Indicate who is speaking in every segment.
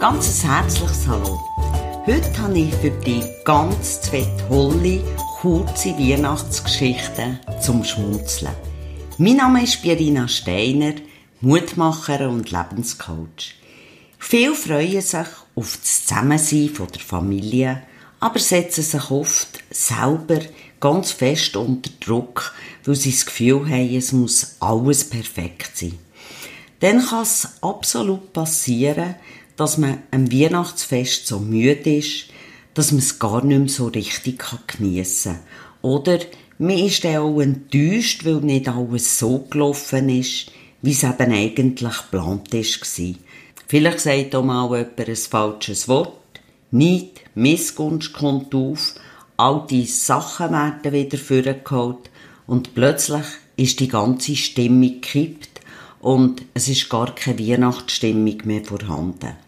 Speaker 1: Ganz ein herzliches Hallo. Heute habe ich für dich ganz zwei tolle, kurze Weihnachtsgeschichten zum Schmunzeln. Mein Name ist Birina Steiner, Mutmacher und Lebenscoach. Viele freuen sich auf das Zusammensein der Familie, aber setzen sich oft selber ganz fest unter Druck, weil sie das Gefühl haben, es muss alles perfekt sein. Dann kann es absolut passieren, dass man am Weihnachtsfest so müde ist, dass man es gar nicht mehr so richtig geniessen kann. Oder man ist dann auch enttäuscht, weil nicht alles so gelaufen ist, wie es eben eigentlich geplant war. Vielleicht sagt auch mal jemand ein falsches Wort. Nicht, Missgunst kommt auf, alte Sachen werden wieder vorgeholt und plötzlich ist die ganze Stimmung gekippt und es ist gar keine Weihnachtsstimmung mehr vorhanden.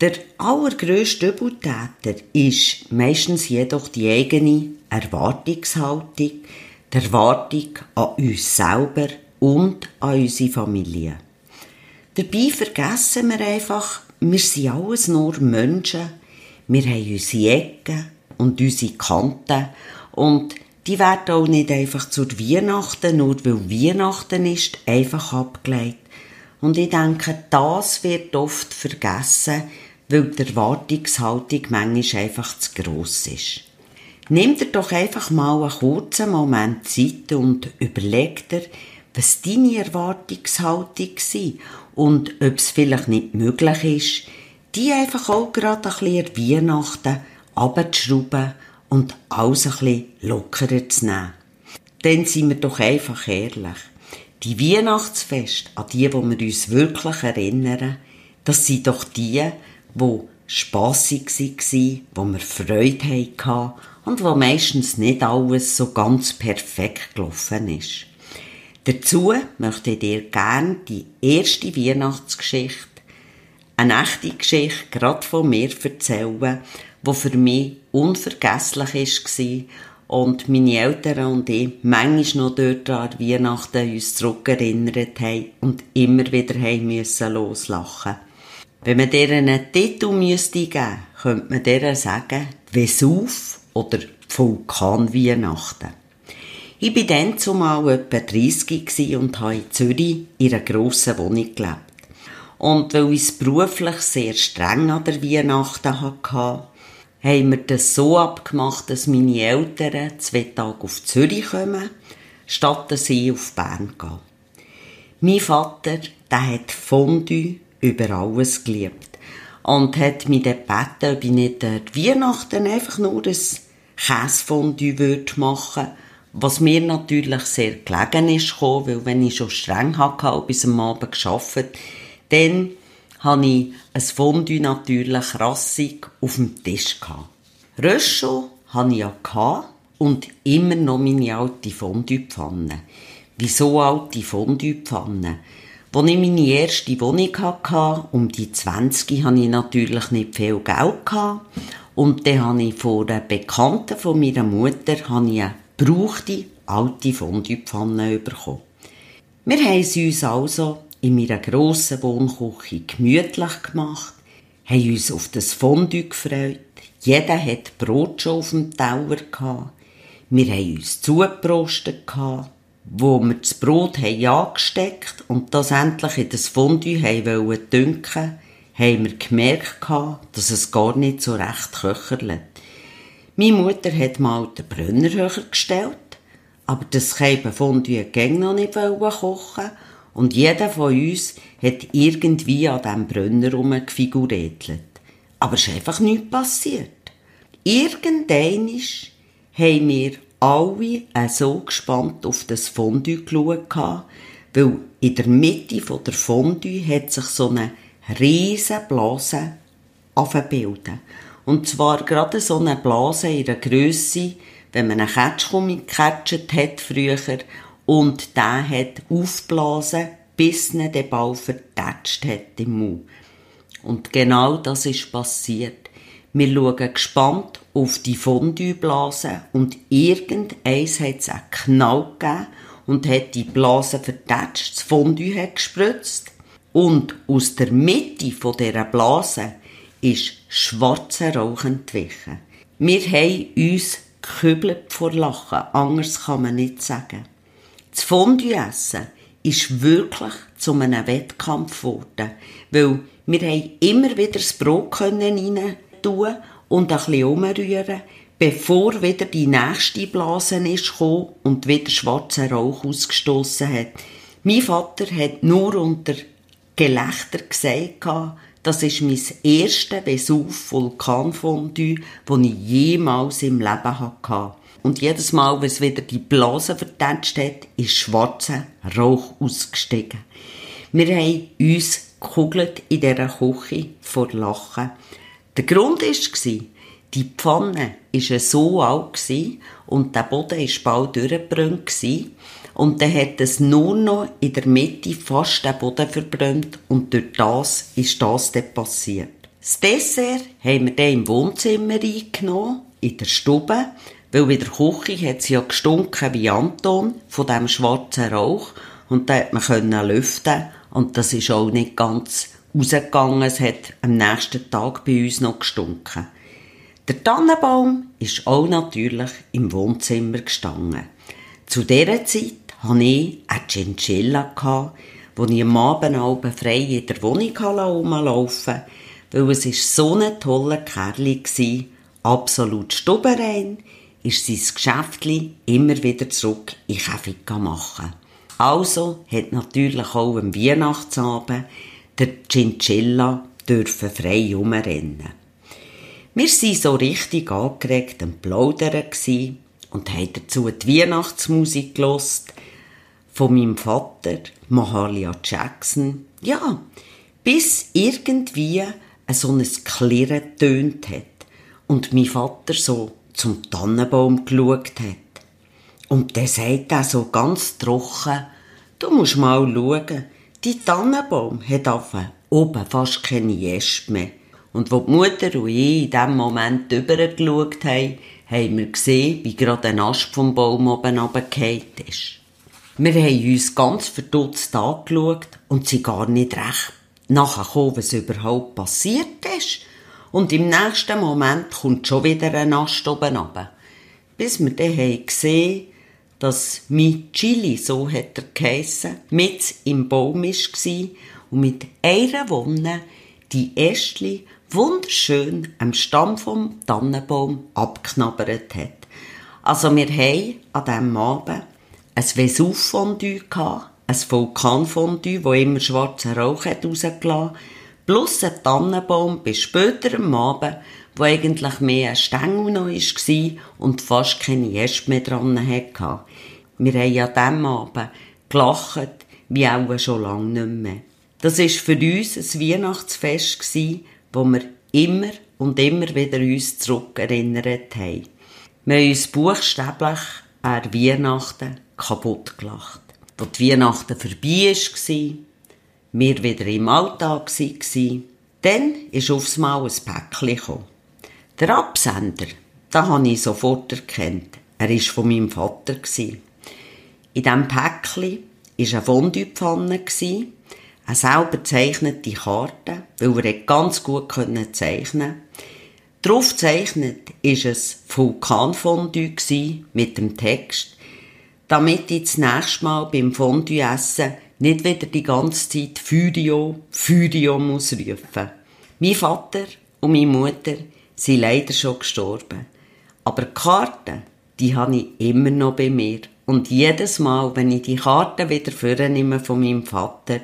Speaker 1: Der allergrösste Übeltäter ist meistens jedoch die eigene Erwartungshaltung, die Erwartung an uns selber und an unsere Familie. Dabei vergessen wir einfach, wir sind alles nur Menschen. Wir haben unsere Ecken und unsere Kanten. Und die werden auch nicht einfach zur Weihnachten, nur weil Weihnachten ist, einfach abgelegt. Und ich denke, das wird oft vergessen, weil die Erwartungshaltung manchmal einfach zu gross ist. Nimm dir doch einfach mal einen kurzen Moment Zeit und überleg dir, was deine Erwartungshaltung war und ob es vielleicht nicht möglich ist, die einfach auch gerade ein bisschen Weihnachten abzuschrauben und alles ein bisschen lockerer zu nehmen. Dann sind wir doch einfach ehrlich. Die Weihnachtsfeste, an die, wo wir uns wirklich erinnern, das sind doch die, wo spassig waren, wo wir Freude hatten und wo meistens nicht alles so ganz perfekt gelaufen ist. Dazu möchte ich dir gerne die erste Weihnachtsgeschichte, eine echte Geschichte, gerade von mir erzählen, die für mich unvergesslich war und meine Eltern und ich manchmal noch dort an Weihnachten uns zurückerinnert haben und immer wieder haben müssen loslachen. Wenn man dir einen Titel müsste geben, könnte man dir sagen, Vesuv oder Vulkanweihnachten. Ich war dann zumal etwa 30 und habe in Zürich in einer grossen Wohnung gelebt. Und weil ich es beruflich sehr streng an der Weihnachten hatte, haben wir das so abgemacht, dass meine Eltern zwei Tage auf Zürich kommen, statt dass ich auf Bern gehe. Mein Vater, der hat Fondue über alles geliebt und hat mich dann gebeten, ob ich nicht an Weihnachten einfach nur ein Käsefondue machen würde was mir natürlich sehr gelegen ist, weil wenn ich schon streng hatte, bis am Abend gearbeitet, dann hatte ich ein Fondue natürlich rassig auf dem Tisch. Gehabt. Röscho hatte ich ja und immer noch meine alte Fondue-Pfanne. Wieso alte Fondue-Pfanne? Als ich meine erste Wohnung hatte, um die 20, hatte ich natürlich nicht viel Geld. Und dann habe ich von einer Bekannten von meiner Mutter eine gebrauchte alte Fondue-Pfanne bekommen. Wir haben uns also in meiner grossen Wohnküche gemütlich gemacht, haben uns auf das Fondue gefreut. Jeder hat Brot schon auf dem Teller gehabt. Wir haben uns zugeprostet gehabt, wo wir das Brot haben angesteckt und das endlich in das Fondue haben wollen dünken, haben wir gemerkt dass es gar nicht so recht köcherlet. Meine Mutter hat mal den Brunner höher gestellt, aber das Fondue ging noch nicht kochen und jeder von uns hat irgendwie an diesem Brunner herumgefiguretelt. Aber es ist einfach nichts passiert. Irgendwann haben wir alle so gespannt auf das Fondue geschaut, weil in der Mitte der Fondue hat sich so eine riesen Blase bilden. Und zwar gerade so eine Blase in der Grösse, wenn man einen Ketschgummi gecatcht hat früher und der hat aufgeblasen, bis er den Ball vertätscht hat im Mund. Und genau das ist passiert. Wir schauen gespannt auf die Fondue-Blase und irgendeins hat es einen Knall gegeben und hat die Blase vertätscht, das Fondue hat gespritzt. Und aus der Mitte von dieser Blase ist schwarzer Rauch entwichen. Wir haben uns gekübelt vor Lachen, anders kann man nicht sagen. Das Fondue essen ist wirklich zu einem Wettkampf geworden, weil wir haben immer wieder das Brot rein tun und ein bisschen umrühren, bevor wieder die nächste Blase ist und wieder schwarzer Rauch ausgestoßen hat. Mein Vater hat nur unter Gelächter gesagt, das ist mein erstes Vesuv Vulkanfondue, das ich jemals im Leben hatte. Und jedes Mal, wenn es wieder die Blase vertätscht hat, ist schwarzer Rauch ausgestiegen. Wir haben uns in dieser Küche vor Lachen. Der Grund war, die Pfanne war so alt und der Boden war bald durchgebrannt. Und dann hat es nur noch in der Mitte fast den Boden verbrannt und durch das ist das dann passiert. Das Dessert haben wir dann im Wohnzimmer eingenommen, in der Stube, weil in der Küche hat es ja gestunken wie Anton von dem schwarzen Rauch und da hat man lüften und das ist auch nicht ganz rausgegangen. Es hat am nächsten Tag bei uns noch gestunken. Der Tannenbaum ist auch natürlich im Wohnzimmer gestanden. Zu dieser Zeit hatte ich eine Chinchilla, die ich am Abend frei in der Wohnung rumlaufen konnte, weil es so ein toller Kerl war, absolut stubenrein, ist sein Geschäftli immer wieder zurück in Käfig machen. Also hat natürlich auch am Weihnachtsabend der Chinchilla dürfen frei rumrennen. Wir waren so richtig angeregt am Plaudern und haben dazu die Weihnachtsmusik gelost von meinem Vater, Mahalia Jackson. Ja, bis irgendwie so ein Klirren tönt hat und mein Vater so zum Tannenbaum geschaut hat. Und der sagt auch so ganz trocken, du musst mal schauen, die Tannenbaum hat oben fast keine Äste mehr. Und wo die Mutter und ich in diesem Moment rübergeschaut haben, haben wir gesehen, wie gerade ein Ast vom Baum oben runtergefallen ist. Wir haben uns ganz verdutzt angeschaut und sie gar nicht recht nachgekommen, was überhaupt passiert ist. Und im nächsten Moment kommt schon wieder ein Ast oben runter. Bis wir dann haben gesehen dass mein Chili, so hat er geheissen, mit im Baum war und mit einer Wonne die Ästli wunderschön am Stamm vom Tannenbaum abknabbert hat. Also wir haben an diesem Abend ein Vesuv-Fondue ein Vulkanfondue, das immer schwarzen Rauch hat rausgelassen plus ein Tannenbaum bis später am Abend, wo eigentlich mehr ein Stängel noch war und fast keine Äste mehr dran hatte. Wir haben an diesem Abend gelacht, wie auch schon lange nicht mehr. Das war für uns ein Weihnachtsfest, wo wir immer und immer wieder uns zurückerinnert haben. Wir haben uns buchstäblich an Weihnachten kaputt gelacht. Als die Weihnachten vorbei war, wir wieder im Alltag waren, dann ist aufs Mal ein Päckchen gekommen. Der Absender, da habe ich sofort erkannt. Er war von meinem Vater. In diesem Päckchen war eine Fondue-Pfanne, eine selber gezeichnete Karte, weil er ganz gut zeichnen konnte. Darauf gezeichnet war ein Vulkanfondue mit dem Text, damit ich das nächste Mal beim Fondue essen nicht wieder die ganze Zeit Furio, Furio muss rufen. Mein Vater und meine Mutter sind leider schon gestorben. Aber die Karte, die habe ich immer noch bei mir. Und jedes Mal, wenn ich die Karte wieder vornehme von meinem Vater,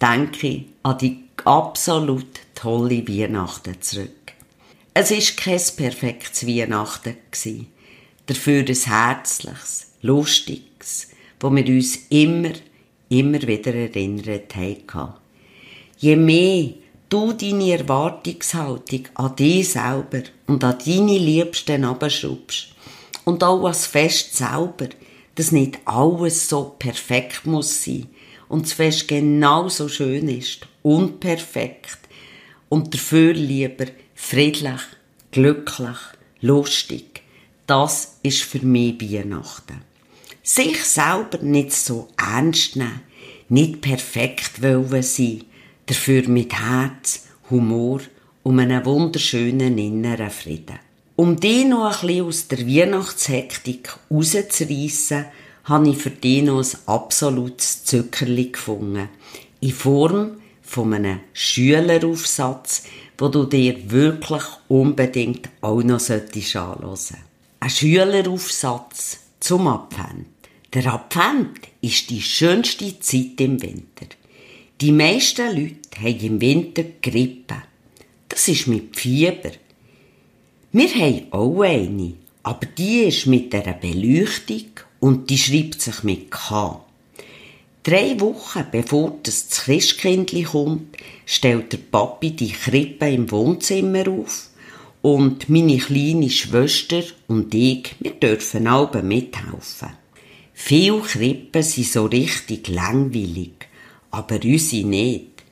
Speaker 1: denke ich an die absolut tolle Weihnachten zurück. Es ist kein perfektes Weihnachten dafür ein herzliches, lustiges, wo wir uns immer immer wieder erinnert haben. Je mehr du deine Erwartungshaltung an dich selber und an deine Liebsten abschraubst und auch als Fest selber, dass nicht alles so perfekt muss sein und das Fest genauso schön ist, unperfekt und dafür lieber friedlich, glücklich, lustig. Das ist für mich Weihnachten. Sich selber nicht so ernst nehmen, nicht perfekt wollen sein, dafür mit Herz, Humor und einem wunderschönen inneren Frieden. Um die noch ein bisschen aus der Weihnachtshektik rauszureissen, habe ich für dich noch ein absolutes Zuckerli gefunden. In Form von einem Schüleraufsatz, wo du dir wirklich unbedingt auch noch anschauen solltest. Ein Schüleraufsatz zum Advent. Der Advent ist die schönste Zeit im Winter. Die meisten Leute haben im Winter Grippe. Das ist mit Fieber. Wir haben auch eine, aber die ist mit einer Beleuchtung und die schreibt sich mit K. Drei Wochen bevor das Christkindli kommt, stellt der Papi die Krippe im Wohnzimmer auf und meine kleine Schwester und ich, wir dürfen alle mithelfen. Viele Krippen sind so richtig langweilig, aber unsere nicht,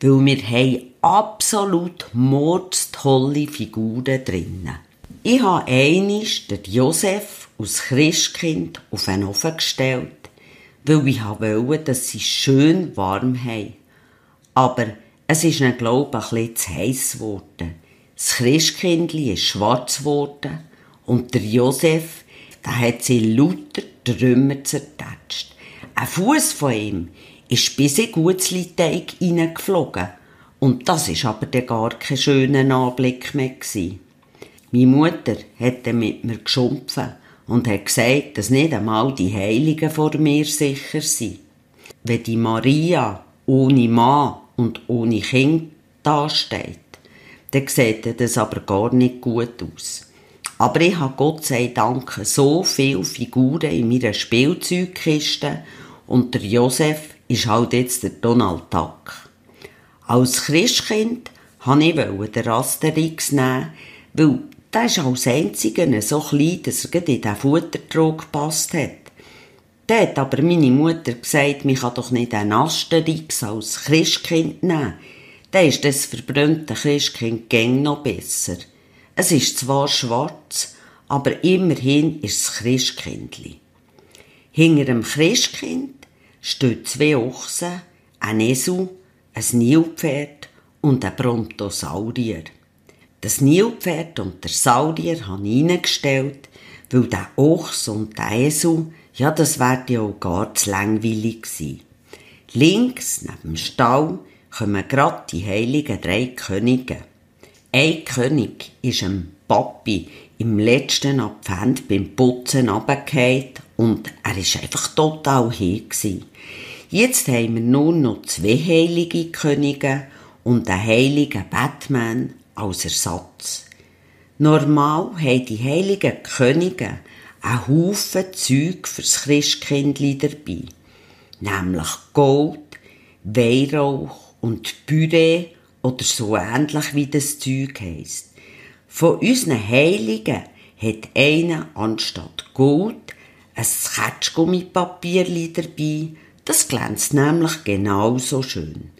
Speaker 1: weil wir haben absolut mordstolle Figuren drinnen. Ich habe einisch den Josef aus Christkind auf einen Ofen gestellt, weil ich wollte, dass sie schön warm haben. Aber es ist ihnen, glaube ich, ein zu heiß geworden. Das Christkindli ist schwarz geworden und der Josef, der hat sie lauter Trümmer zertatscht. Ein Fuß von ihm ist bis in Gutzli-Teig hineingeflogen. Und das ist aber der gar kein schöner Anblick mehr gewesen. Meine Mutter hat mit mir geschumpfen und hat gesagt, dass nicht einmal die Heiligen vor mir sicher sind. Wenn die Maria ohne Mann und ohne Kind dasteht, dann sieht das aber gar nicht gut aus. Aber ich habe Gott sei Dank so viele Figuren in meiner Spielzeugkiste und der Josef ist halt jetzt der Donald Duck. Als Christkind wollte ich den Asterix nehmen, weil der ist als einziger so klein, dass er in den Futtertrog gepasst hat. Da hat aber meine Mutter gesagt, man kann doch nicht einen Asterix als Christkind nehmen. Dann ist das verbrannte Christkind gäng noch besser. Es ist zwar schwarz, aber immerhin ist es Christkindli. Hinter dem Christkind stehen zwei Ochsen, ein Esel, ein Nilpferd und ein Brontosaurier. Das Nilpferd und der Saurier habe ich reingestellt, weil der Ochs und der Esel, ja, das wäre ja auch gar zu langweilig gewesen. Links, neben dem Stall, kommen gerade die heiligen drei Könige. Ein König ist dem Papi im letzten Advent beim Putzen runtergefallen und er war einfach total hin. Jetzt haben wir nur noch zwei heilige Könige und einen heiligen Batman als Ersatz. Normal haben die heiligen Könige einen Haufen Zeug fürs Christkindli dabei. Nämlich Gold, Weihrauch und Püree oder so ähnlich wie das Zeug heisst. Von unseren Heiligen hat einer anstatt Gold ein Ketschgummipapier dabei, das glänzt nämlich genauso schön.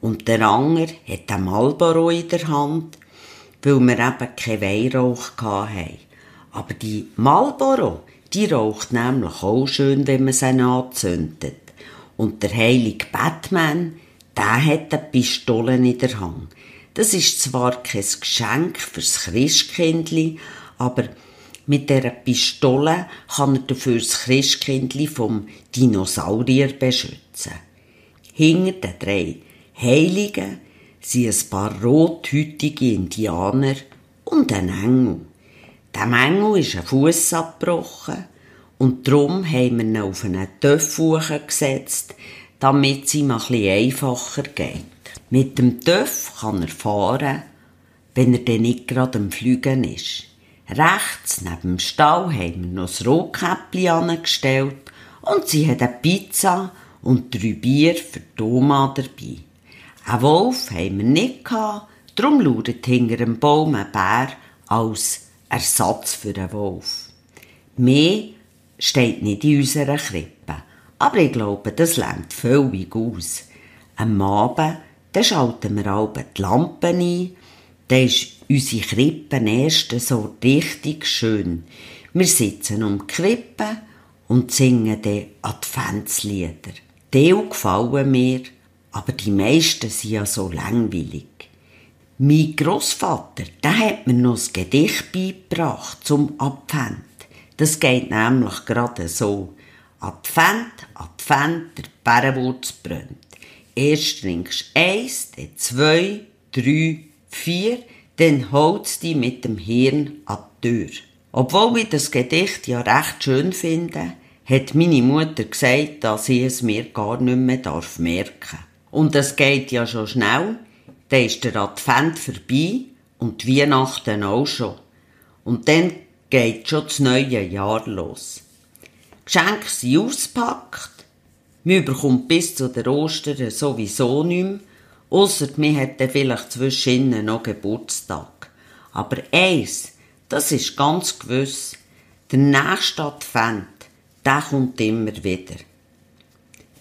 Speaker 1: Und der andere hat ein Marlboro in der Hand, weil wir eben keinen Weihrauch hatten. Aber die Marlboro, die raucht nämlich auch schön, wenn man sie anzündet. Und der heilige Batman, der hat eine Pistole in der Hand. Das ist zwar kein Geschenk fürs Christkindli, aber mit der Pistole kann er dafür das Christkindli vom Dinosaurier beschützen. Hinter den drei Heiligen sind ein paar rothütige Indianer und ein Engel. Dem Engel ist ein Fuß abgebrochen und darum haben wir ihn auf einen Töpf gesetzt, damit es ihm ein bisschen einfacher geht. Mit dem Töpf kann er fahren, wenn er dann nicht gerade am Fliegen ist. Rechts neben dem Stall haben wir noch das Rotkäppli angestellt und sie hat eine Pizza und drei Bier für Thomas dabei. Ein Wolf haben wir nicht gehabt, darum lauert hinter dem Baum ein Bär als Ersatz für einen Wolf. Mehr steht nicht in unserer Krippe, aber ich glaube, das längt völlig aus. Am Abend, dann schalten wir alle die Lampen ein, dann ist unsere Krippe erst so richtig schön. Wir sitzen um die Krippe und singen die Adventslieder. Die gefallen mir, aber die meisten sind ja so langweilig. Mein Großvater, der hat mir noch ein Gedicht beigebracht zum Advent. Das geht nämlich gerade so. Advent, Advent, der Bärenwurz brennt. Erst trinkst du eins, dann zwei, drei, vier, dann holst du mit dem Hirn an die Tür. Obwohl ich das Gedicht ja recht schön finde, hat meine Mutter gesagt, dass ich es mir gar nicht mehr darf merken. Und das geht ja schon schnell, dann ist der Advent vorbei und die Weihnachten auch schon. Und dann geht schon das neue Jahr los. Geschenke sind ausgepackt, man bekommt bis zu der Ostern sowieso nichts mehr, ausser man hat dann vielleicht zwischen noch Geburtstag. Aber eins, das ist ganz gewiss, der nächste Advent, der kommt immer wieder.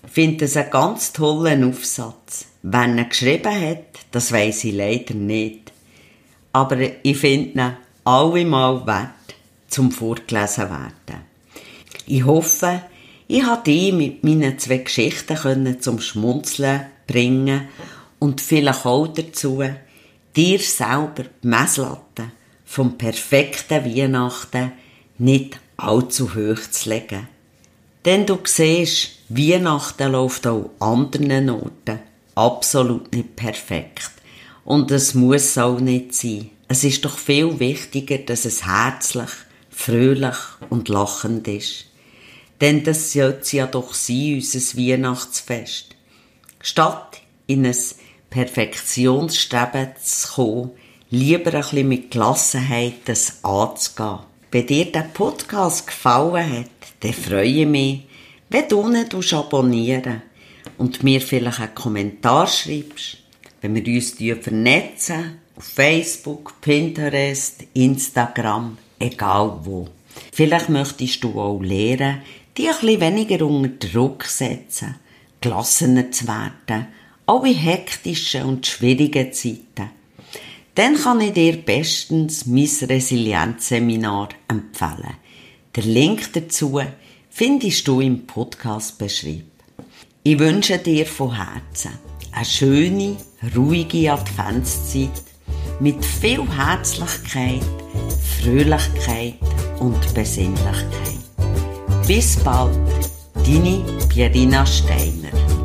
Speaker 1: Ich finde das einen ganz tollen Aufsatz. Wer ihn geschrieben hat, das weiss ich leider nicht. Aber ich finde ihn allemal wert, zum vorgelesen werden. Ich hoffe, ich habe dich mit meinen zwei Geschichten zum Schmunzeln bringen und vielleicht auch dazu, dir selber die Messlatte vom perfekten Weihnachten nicht allzu hoch zu legen. Denn du siehst, Weihnachten läuft auch an anderen Orten absolut nicht perfekt. Und es muss auch nicht sein. Es ist doch viel wichtiger, dass es herzlich, fröhlich und lachend ist. Denn das sollte ja doch sein, unser Weihnachtsfest. Statt in ein Perfektionsstreben zu kommen, lieber ein bisschen mit Gelassenheit das anzugehen. Wenn dir der Podcast gefallen hat, dann freue ich mich, wenn du ihn abonnieren und mir vielleicht einen Kommentar schreibst, wenn wir uns vernetzen, auf Facebook, Pinterest, Instagram, egal wo. Vielleicht möchtest du auch lernen, die ein bisschen weniger unter Druck setzen, gelassener zu werden, auch in hektischen und schwierigen Zeiten. Dann kann ich dir bestens mein Resilienzseminar empfehlen. Der Link dazu findest du im Podcast-Beschrieb. Ich wünsche dir von Herzen eine schöne, ruhige Adventszeit mit viel Herzlichkeit, Fröhlichkeit und Besinnlichkeit. Bis bald, deine Pierina Steiner.